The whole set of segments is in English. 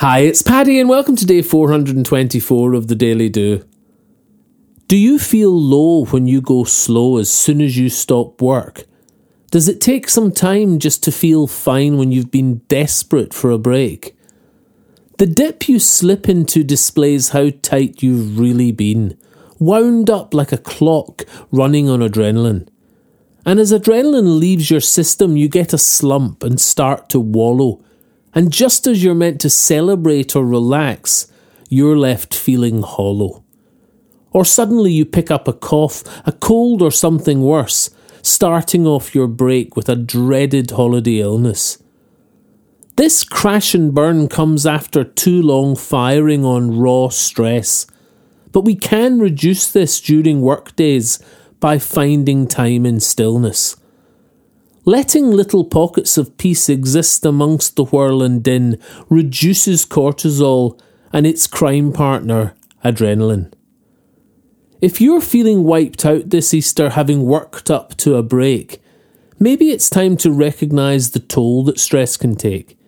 Hi, it's Paddy, and welcome to day 424 of the Daily Do. Do you feel low when you go slow as soon as you stop work? Does it take some time just to feel fine when you've been desperate for a break? The dip you slip into displays how tight you've really been, wound up like a clock running on adrenaline. And as adrenaline leaves your system, you get a slump and start to wallow and just as you're meant to celebrate or relax, you're left feeling hollow. Or suddenly you pick up a cough, a cold, or something worse, starting off your break with a dreaded holiday illness. This crash and burn comes after too long firing on raw stress. But we can reduce this during workdays by finding time in stillness. Letting little pockets of peace exist amongst the whirl and din reduces cortisol and its crime partner, adrenaline. If you're feeling wiped out this Easter having worked up to a break, maybe it's time to recognise the toll that stress can take.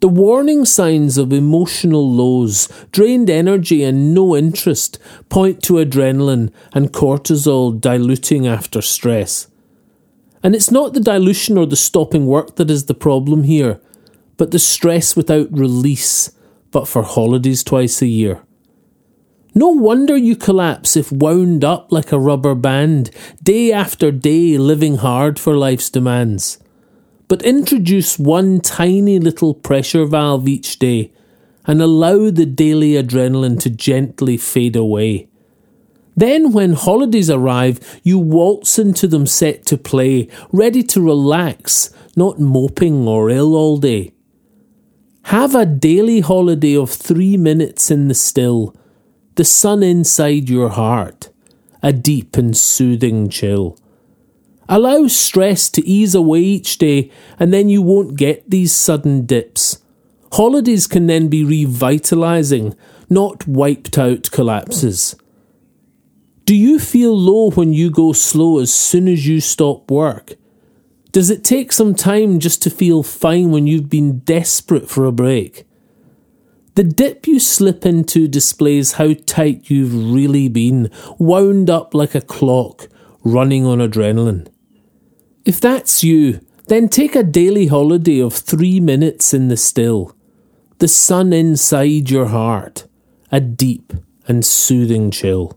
The warning signs of emotional lows, drained energy, and no interest point to adrenaline and cortisol diluting after stress. And it's not the dilution or the stopping work that is the problem here, but the stress without release, but for holidays twice a year. No wonder you collapse if wound up like a rubber band, day after day living hard for life's demands. But introduce one tiny little pressure valve each day and allow the daily adrenaline to gently fade away. Then, when holidays arrive, you waltz into them set to play, ready to relax, not moping or ill all day. Have a daily holiday of three minutes in the still, the sun inside your heart, a deep and soothing chill. Allow stress to ease away each day, and then you won't get these sudden dips. Holidays can then be revitalizing, not wiped out collapses. Do you feel low when you go slow as soon as you stop work? Does it take some time just to feel fine when you've been desperate for a break? The dip you slip into displays how tight you've really been, wound up like a clock, running on adrenaline. If that's you, then take a daily holiday of three minutes in the still, the sun inside your heart, a deep and soothing chill.